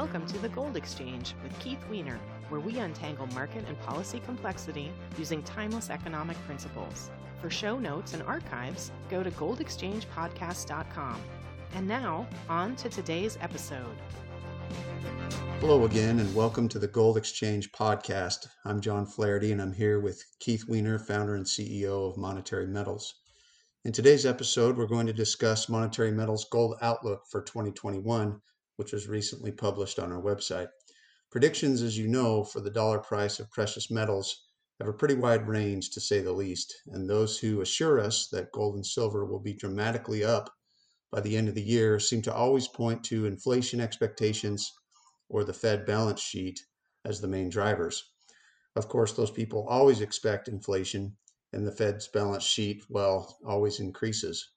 Welcome to the Gold Exchange with Keith Weiner, where we untangle market and policy complexity using timeless economic principles. For show notes and archives, go to goldexchangepodcast.com. And now, on to today's episode. Hello again, and welcome to the Gold Exchange podcast. I'm John Flaherty, and I'm here with Keith Weiner, founder and CEO of Monetary Metals. In today's episode, we're going to discuss Monetary Metals' gold outlook for 2021 which was recently published on our website. Predictions, as you know, for the dollar price of precious metals have a pretty wide range to say the least, and those who assure us that gold and silver will be dramatically up by the end of the year seem to always point to inflation expectations or the Fed balance sheet as the main drivers. Of course, those people always expect inflation, and the Fed's balance sheet, well, always increases.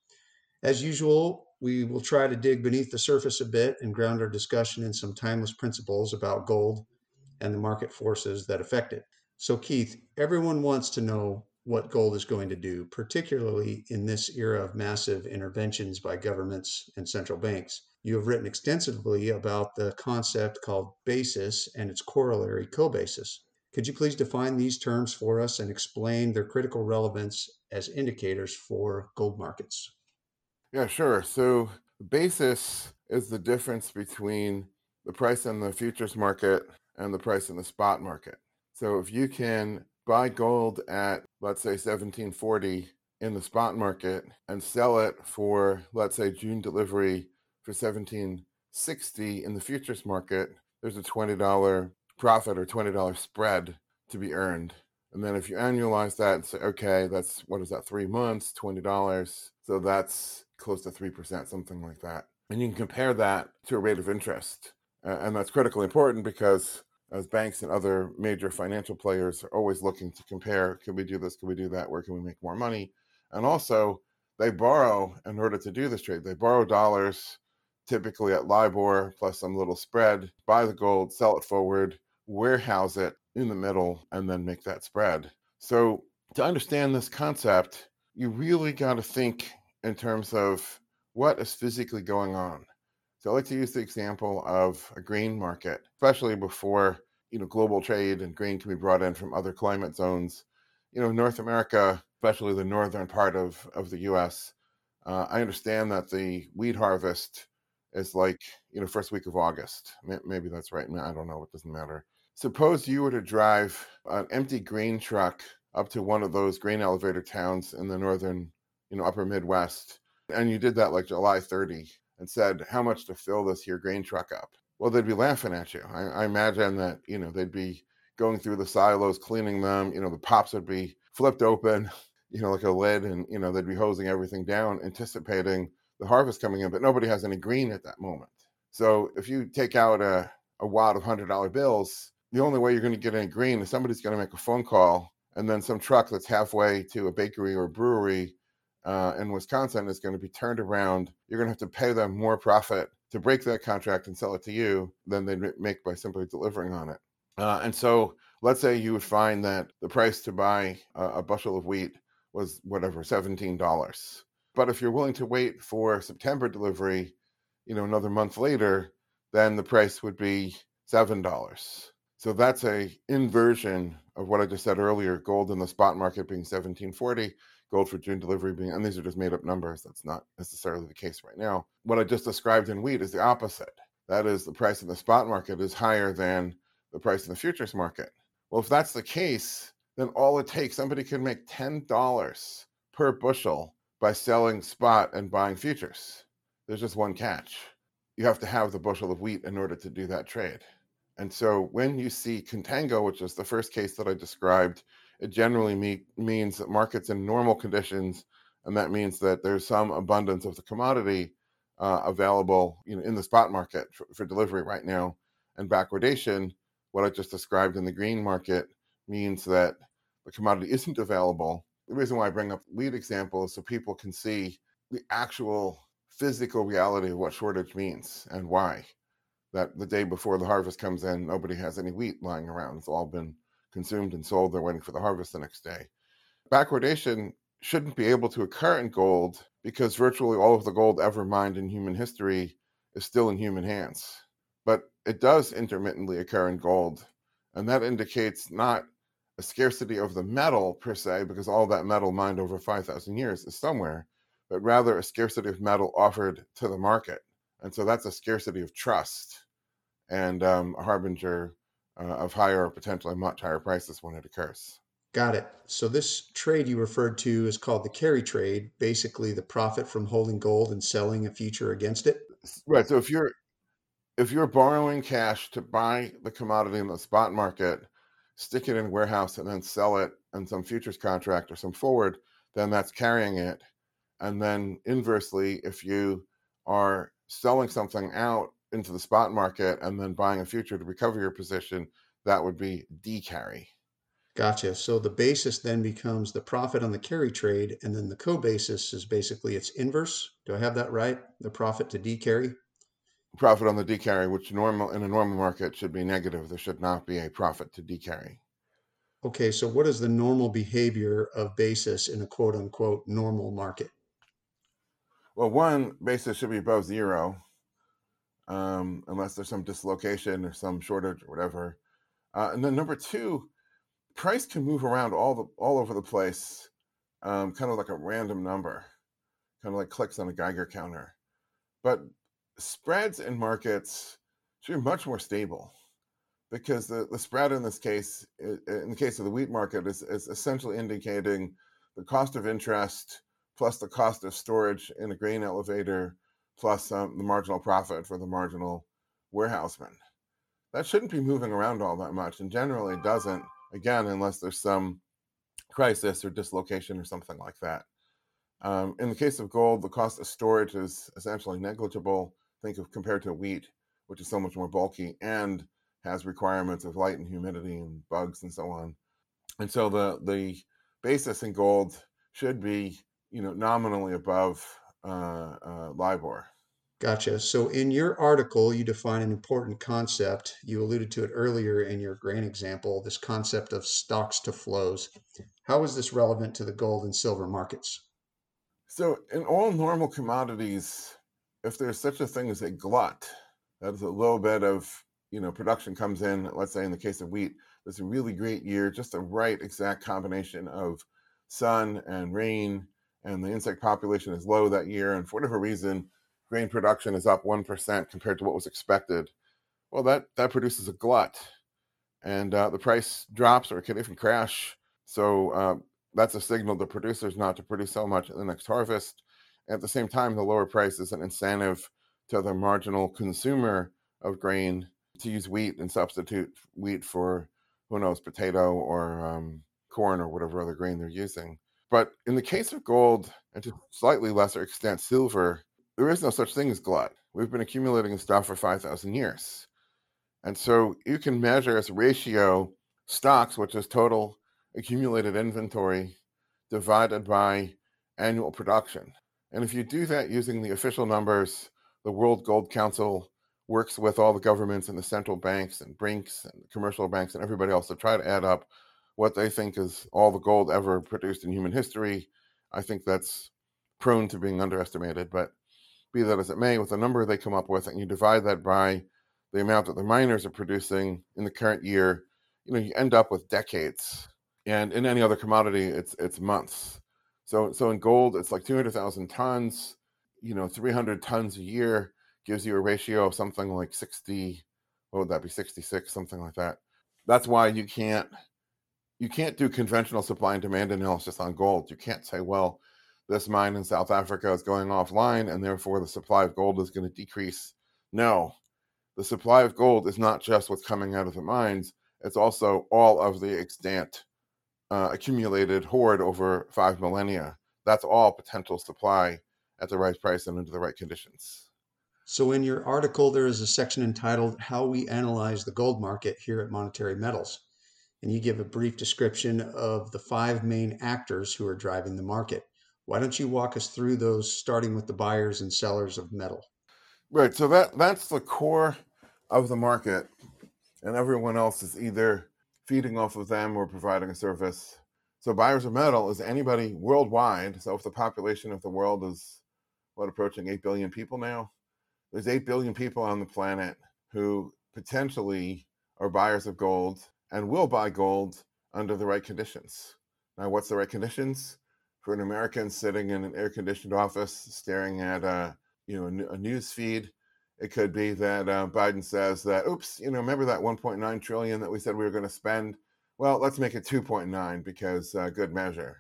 As usual, we will try to dig beneath the surface a bit and ground our discussion in some timeless principles about gold and the market forces that affect it. So, Keith, everyone wants to know what gold is going to do, particularly in this era of massive interventions by governments and central banks. You have written extensively about the concept called basis and its corollary cobasis. Could you please define these terms for us and explain their critical relevance as indicators for gold markets? Yeah, sure. So the basis is the difference between the price in the futures market and the price in the spot market. So if you can buy gold at let's say 1740 in the spot market and sell it for let's say June delivery for 1760 in the futures market, there's a $20 profit or $20 spread to be earned. And then if you annualize that and say, okay, that's what is that, three months, $20. So that's close to 3%, something like that. And you can compare that to a rate of interest. Uh, and that's critically important because as banks and other major financial players are always looking to compare can we do this, can we do that, where can we make more money? And also, they borrow in order to do this trade. They borrow dollars typically at LIBOR plus some little spread, buy the gold, sell it forward, warehouse it in the middle, and then make that spread. So, to understand this concept, you really got to think in terms of what is physically going on. So I like to use the example of a grain market, especially before you know global trade and grain can be brought in from other climate zones. You know, North America, especially the northern part of of the U.S. Uh, I understand that the wheat harvest is like you know first week of August. Maybe that's right. I don't know. It doesn't matter. Suppose you were to drive an empty grain truck up to one of those grain elevator towns in the northern you know, upper Midwest, and you did that like July 30 and said how much to fill this here grain truck up, well, they'd be laughing at you. I, I imagine that, you know, they'd be going through the silos, cleaning them, you know, the pops would be flipped open, you know, like a lid, and, you know, they'd be hosing everything down, anticipating the harvest coming in, but nobody has any green at that moment. So if you take out a, a wad of $100 bills, the only way you're going to get any green is somebody's going to make a phone call and then some truck that's halfway to a bakery or a brewery uh, in Wisconsin is going to be turned around. You're going to have to pay them more profit to break that contract and sell it to you than they make by simply delivering on it. Uh, and so, let's say you would find that the price to buy a, a bushel of wheat was whatever, $17. But if you're willing to wait for September delivery, you know, another month later, then the price would be $7. So that's a inversion of what I just said earlier, gold in the spot market being 1740 gold for June delivery being, and these are just made up numbers. That's not necessarily the case right now. What I just described in wheat is the opposite. That is, the price in the spot market is higher than the price in the futures market. Well, if that's the case, then all it takes, somebody can make $10 per bushel by selling spot and buying futures. There's just one catch. You have to have the bushel of wheat in order to do that trade. And so when you see contango, which is the first case that I described, it generally me- means that markets in normal conditions, and that means that there's some abundance of the commodity uh, available you know, in the spot market for, for delivery right now. And backwardation, what I just described in the green market, means that the commodity isn't available. The reason why I bring up lead example is so people can see the actual physical reality of what shortage means and why. That the day before the harvest comes in, nobody has any wheat lying around. It's all been consumed and sold. They're waiting for the harvest the next day. Backwardation shouldn't be able to occur in gold because virtually all of the gold ever mined in human history is still in human hands. But it does intermittently occur in gold. And that indicates not a scarcity of the metal per se, because all that metal mined over 5,000 years is somewhere, but rather a scarcity of metal offered to the market. And so that's a scarcity of trust and um, a harbinger uh, of higher or potentially much higher prices when it occurs. Got it. So this trade you referred to is called the carry trade, basically the profit from holding gold and selling a future against it. Right. So if you're if you're borrowing cash to buy the commodity in the spot market, stick it in warehouse and then sell it in some futures contract or some forward, then that's carrying it. And then inversely, if you are selling something out into the spot market and then buying a future to recover your position, that would be decarry. Gotcha. So the basis then becomes the profit on the carry trade, and then the co-basis is basically its inverse. Do I have that right? The profit to decarry? Profit on the decarry, which normal in a normal market should be negative. There should not be a profit to decarry. Okay, so what is the normal behavior of basis in a quote unquote normal market? Well, one basis should be above zero, um, unless there's some dislocation or some shortage or whatever. Uh, and then number two, price can move around all the all over the place, um, kind of like a random number, kind of like clicks on a Geiger counter. But spreads in markets should be much more stable because the, the spread in this case, in the case of the wheat market, is, is essentially indicating the cost of interest plus the cost of storage in a grain elevator plus um, the marginal profit for the marginal warehouseman. That shouldn't be moving around all that much, and generally doesn't again, unless there's some crisis or dislocation or something like that. Um, in the case of gold, the cost of storage is essentially negligible. Think of compared to wheat, which is so much more bulky and has requirements of light and humidity and bugs and so on. And so the the basis in gold should be, you know, nominally above uh, uh, LIBOR. Gotcha. So in your article, you define an important concept. You alluded to it earlier in your grain example, this concept of stocks to flows. How is this relevant to the gold and silver markets? So in all normal commodities, if there's such a thing as a glut, that is a little bit of you know production comes in. Let's say in the case of wheat, it's a really great year, just the right exact combination of sun and rain, and the insect population is low that year, and for whatever reason, grain production is up 1% compared to what was expected, well, that, that produces a glut. And uh, the price drops or it can even crash. So uh, that's a signal to producers not to produce so much in the next harvest. At the same time, the lower price is an incentive to the marginal consumer of grain to use wheat and substitute wheat for who knows potato or um, corn or whatever other grain they're using. But in the case of gold, and to slightly lesser extent silver, there is no such thing as glut. We've been accumulating stuff for 5,000 years. And so you can measure as a ratio stocks, which is total accumulated inventory, divided by annual production. And if you do that using the official numbers, the World Gold Council works with all the governments and the central banks and Brinks and commercial banks and everybody else to try to add up what they think is all the gold ever produced in human history. I think that's prone to being underestimated, but be that as it may, with the number they come up with, and you divide that by the amount that the miners are producing in the current year, you know, you end up with decades. And in any other commodity, it's it's months. So so in gold, it's like 200,000 tons, you know, 300 tons a year gives you a ratio of something like 60 what would that be 66 something like that. That's why you can't you can't do conventional supply and demand analysis on gold. You can't say, well, this mine in South Africa is going offline and therefore the supply of gold is going to decrease. No, the supply of gold is not just what's coming out of the mines, it's also all of the extant uh, accumulated hoard over five millennia. That's all potential supply at the right price and under the right conditions. So, in your article, there is a section entitled How We Analyze the Gold Market here at Monetary Metals. And you give a brief description of the five main actors who are driving the market. Why don't you walk us through those, starting with the buyers and sellers of metal? Right. So that that's the core of the market, and everyone else is either feeding off of them or providing a service. So buyers of metal is anybody worldwide. So if the population of the world is what approaching eight billion people now, there's eight billion people on the planet who potentially are buyers of gold and will buy gold under the right conditions. Now, what's the right conditions? For an American sitting in an air-conditioned office, staring at a you know a, news feed, it could be that uh, Biden says that, "Oops, you know, remember that 1.9 trillion that we said we were going to spend? Well, let's make it 2.9 because uh, good measure."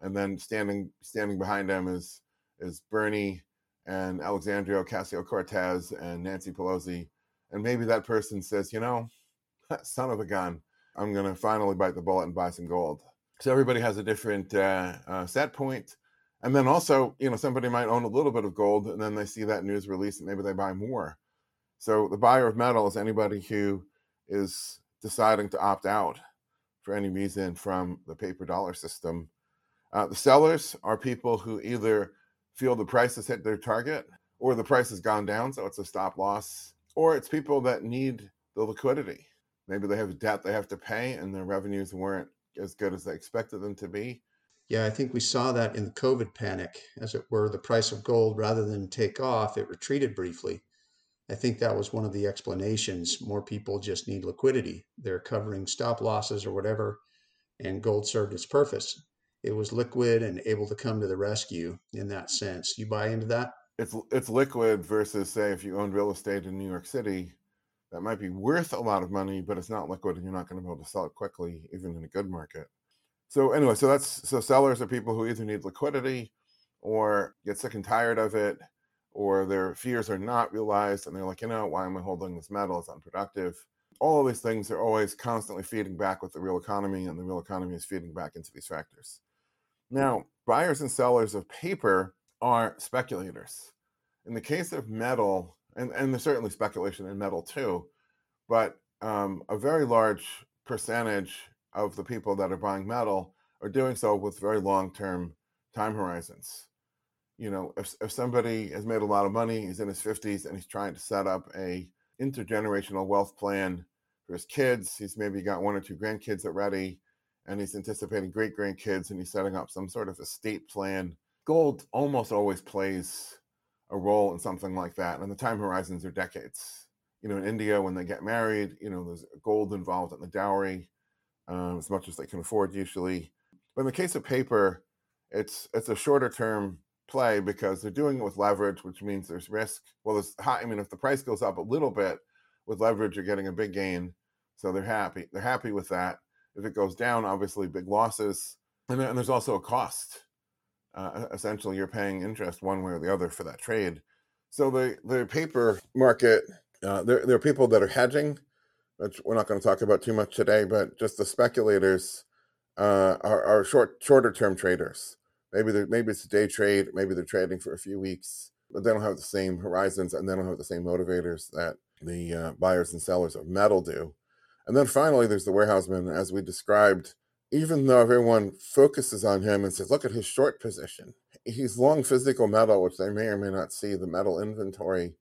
And then standing standing behind him is is Bernie and Alexandria Ocasio Cortez and Nancy Pelosi. And maybe that person says, you know, son of a gun, I'm going to finally bite the bullet and buy some gold. So everybody has a different uh, uh, set point. And then also, you know, somebody might own a little bit of gold and then they see that news release and maybe they buy more. So the buyer of metal is anybody who is deciding to opt out for any reason from the paper dollar system. Uh, the sellers are people who either feel the price has hit their target or the price has gone down, so it's a stop loss, or it's people that need the liquidity. Maybe they have debt they have to pay and their revenues weren't as good as they expected them to be. Yeah, I think we saw that in the COVID panic, as it were. The price of gold, rather than take off, it retreated briefly. I think that was one of the explanations. More people just need liquidity. They're covering stop losses or whatever, and gold served its purpose it was liquid and able to come to the rescue in that sense. You buy into that? It's it's liquid versus say if you own real estate in New York City, that might be worth a lot of money, but it's not liquid and you're not going to be able to sell it quickly, even in a good market. So anyway, so that's so sellers are people who either need liquidity or get sick and tired of it, or their fears are not realized and they're like, you know, why am I holding this metal? It's unproductive. All of these things are always constantly feeding back with the real economy, and the real economy is feeding back into these factors. Now, buyers and sellers of paper are speculators. In the case of metal, and, and there's certainly speculation in metal too, but um, a very large percentage of the people that are buying metal are doing so with very long term time horizons. You know, if, if somebody has made a lot of money, he's in his 50s and he's trying to set up a intergenerational wealth plan for his kids, he's maybe got one or two grandkids already and he's anticipating great grandkids and he's setting up some sort of estate plan. Gold almost always plays a role in something like that, and the time horizons are decades. You know, in India, when they get married, you know, there's gold involved in the dowry, um, as much as they can afford usually. But in the case of paper, it's it's a shorter term play because they're doing it with leverage, which means there's risk. Well, there's high. I mean, if the price goes up a little bit with leverage, you're getting a big gain, so they're happy. They're happy with that if it goes down, obviously big losses. And, and there's also a cost. Uh, essentially, you're paying interest one way or the other for that trade. So the, the paper market, uh, there, there are people that are hedging, which we're not going to talk about too much today, but just the speculators uh, are, are short shorter term traders. Maybe they maybe it's a day trade, maybe they're trading for a few weeks, but they don't have the same horizons and they don't have the same motivators that the uh, buyers and sellers of metal do. And then finally, there's the warehouseman, as we described. Even though everyone focuses on him and says, look at his short position, he's long physical metal, which they may or may not see the metal inventory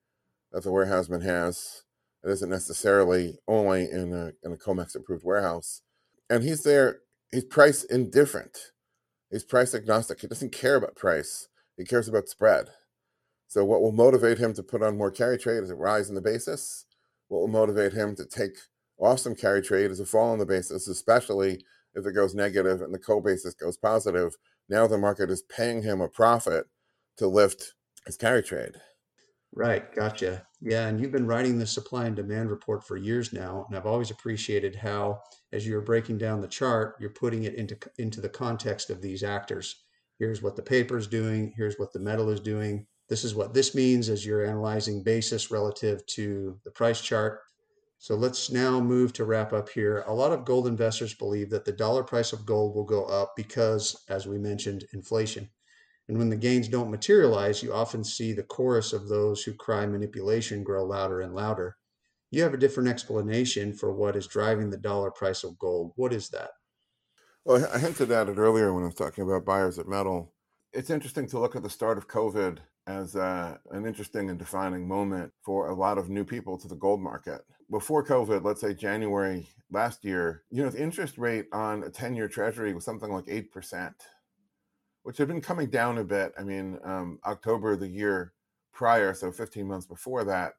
that the warehouseman has. It isn't necessarily only in a, in a COMEX approved warehouse. And he's there, he's price indifferent. He's price agnostic. He doesn't care about price, he cares about spread. So, what will motivate him to put on more carry trade is a rise in the basis. What will motivate him to take off some carry trade is a fall in the basis, especially if it goes negative and the co basis goes positive. Now the market is paying him a profit to lift his carry trade. Right, gotcha. Yeah, and you've been writing the supply and demand report for years now, and I've always appreciated how, as you're breaking down the chart, you're putting it into into the context of these actors. Here's what the paper is doing. Here's what the metal is doing. This is what this means as you're analyzing basis relative to the price chart. So let's now move to wrap up here. A lot of gold investors believe that the dollar price of gold will go up because, as we mentioned, inflation. And when the gains don't materialize, you often see the chorus of those who cry manipulation grow louder and louder. You have a different explanation for what is driving the dollar price of gold. What is that? Well, I hinted at it earlier when I was talking about buyers at metal. It's interesting to look at the start of COVID as uh, an interesting and defining moment for a lot of new people to the gold market. Before COVID, let's say January last year, you know, the interest rate on a 10 year treasury was something like 8%, which had been coming down a bit. I mean, um, October the year prior, so 15 months before that,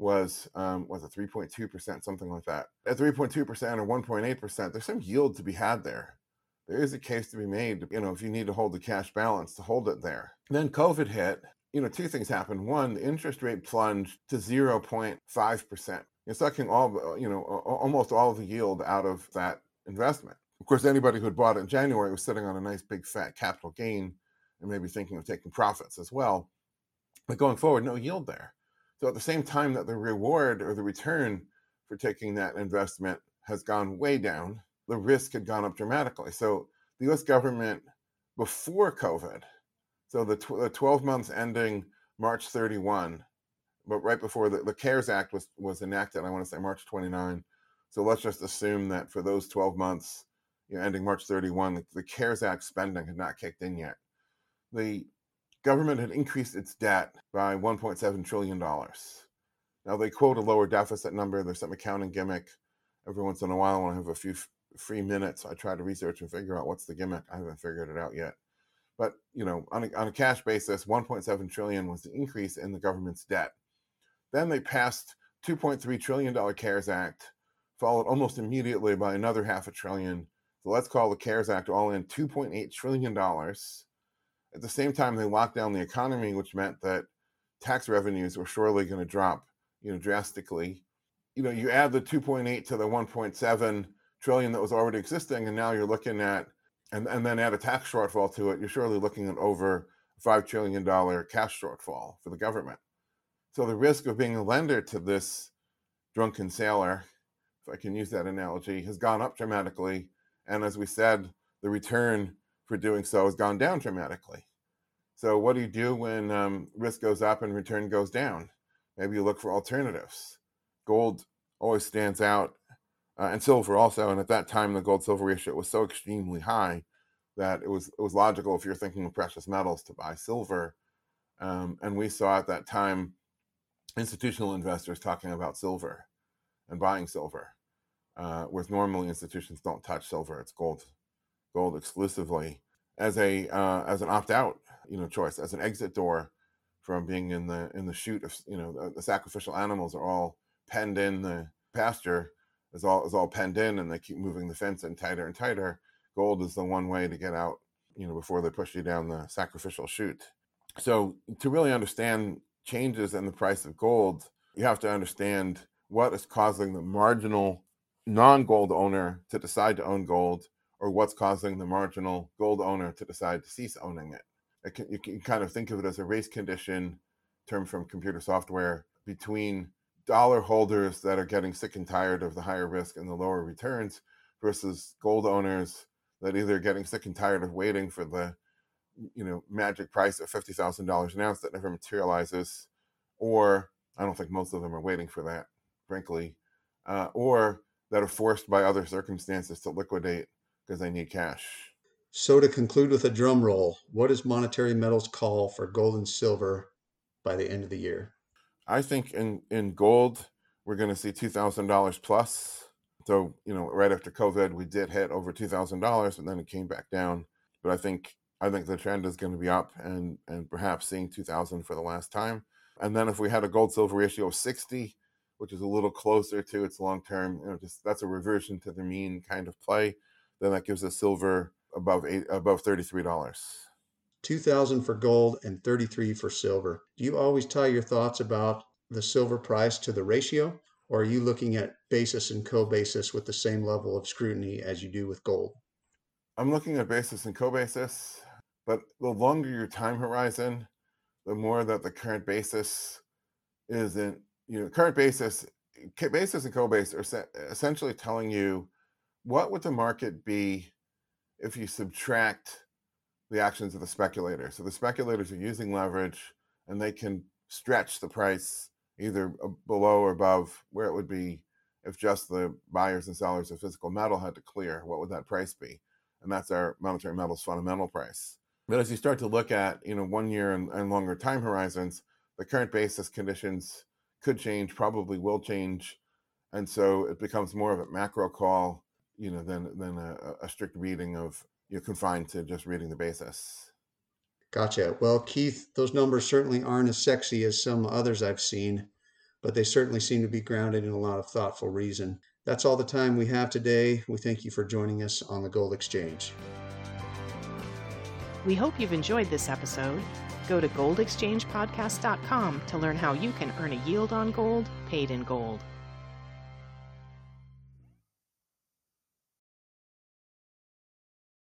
was um, was a 3.2%, something like that. At 3.2% or 1.8%, there's some yield to be had there. There is a case to be made, you know, if you need to hold the cash balance to hold it there. Then COVID hit, you know, two things happened. One, the interest rate plunged to 0.5%. You're sucking all, uh, you know, almost all of the yield out of that investment. Of course, anybody who had bought it in January was sitting on a nice big fat capital gain and maybe thinking of taking profits as well. But going forward, no yield there. So at the same time that the reward or the return for taking that investment has gone way down, the risk had gone up dramatically. So the US government before COVID, so the, tw- the 12 months ending March 31, but right before the, the CARES Act was, was enacted, I want to say March 29. So let's just assume that for those 12 months, you know, ending March 31, the, the CARES Act spending had not kicked in yet. The government had increased its debt by $1.7 trillion. Now they quote a lower deficit number. There's some accounting gimmick. Every once in a while, when I have a few free minutes, I try to research and figure out what's the gimmick. I haven't figured it out yet. But you know, on a, on a cash basis, 1.7 trillion was the increase in the government's debt. Then they passed 2.3 trillion dollar CARES Act, followed almost immediately by another half a trillion. So let's call the CARES Act all in 2.8 trillion dollars at the same time, they locked down the economy, which meant that tax revenues were surely going to drop, you know, drastically. You know, you add the 2.8 to the 1.7 trillion that was already existing, and now you're looking at, and, and then add a tax shortfall to it, you're surely looking at over $5 trillion cash shortfall for the government. So the risk of being a lender to this drunken sailor, if I can use that analogy, has gone up dramatically. And as we said, the return for doing so has gone down dramatically. So, what do you do when um, risk goes up and return goes down? Maybe you look for alternatives. Gold always stands out, uh, and silver also. And at that time, the gold silver ratio was so extremely high that it was it was logical if you're thinking of precious metals to buy silver. Um, and we saw at that time institutional investors talking about silver and buying silver, uh, whereas normally institutions don't touch silver; it's gold gold exclusively as a uh, as an opt out you know choice as an exit door from being in the in the chute of you know the, the sacrificial animals are all penned in the pasture is all is all penned in and they keep moving the fence in tighter and tighter gold is the one way to get out you know before they push you down the sacrificial chute so to really understand changes in the price of gold you have to understand what is causing the marginal non-gold owner to decide to own gold or what's causing the marginal gold owner to decide to cease owning it. it can, you can kind of think of it as a race condition term from computer software between dollar holders that are getting sick and tired of the higher risk and the lower returns versus gold owners that either are getting sick and tired of waiting for the you know magic price of $50,000 an ounce that never materializes or I don't think most of them are waiting for that frankly uh, or that are forced by other circumstances to liquidate because they need cash. So, to conclude with a drum roll, what is Monetary Metals' call for gold and silver by the end of the year? I think in, in gold, we're going to see $2,000 plus. So, you know, right after COVID, we did hit over $2,000 and then it came back down. But I think I think the trend is going to be up and and perhaps seeing 2000 for the last time. And then if we had a gold silver ratio of 60, which is a little closer to its long term, you know, just that's a reversion to the mean kind of play then that gives us silver above eight, above thirty-three dollars. 2000 for gold and 33 for silver. Do you always tie your thoughts about the silver price to the ratio or are you looking at basis and co-basis with the same level of scrutiny as you do with gold? I'm looking at basis and co-basis, but the longer your time horizon, the more that the current basis isn't, you know, current basis, basis and co-basis are essentially telling you what would the market be if you subtract the actions of the speculator? So the speculators are using leverage and they can stretch the price either below or above where it would be if just the buyers and sellers of physical metal had to clear. What would that price be? And that's our monetary metals fundamental price. But as you start to look at, you know, one year and, and longer time horizons, the current basis conditions could change, probably will change. And so it becomes more of a macro call you know, than than a, a strict reading of you're confined to just reading the basis. Gotcha. Well, Keith, those numbers certainly aren't as sexy as some others I've seen. but they certainly seem to be grounded in a lot of thoughtful reason. That's all the time we have today. We thank you for joining us on the Gold Exchange. We hope you've enjoyed this episode. Go to goldexchangepodcast.com to learn how you can earn a yield on gold paid in gold.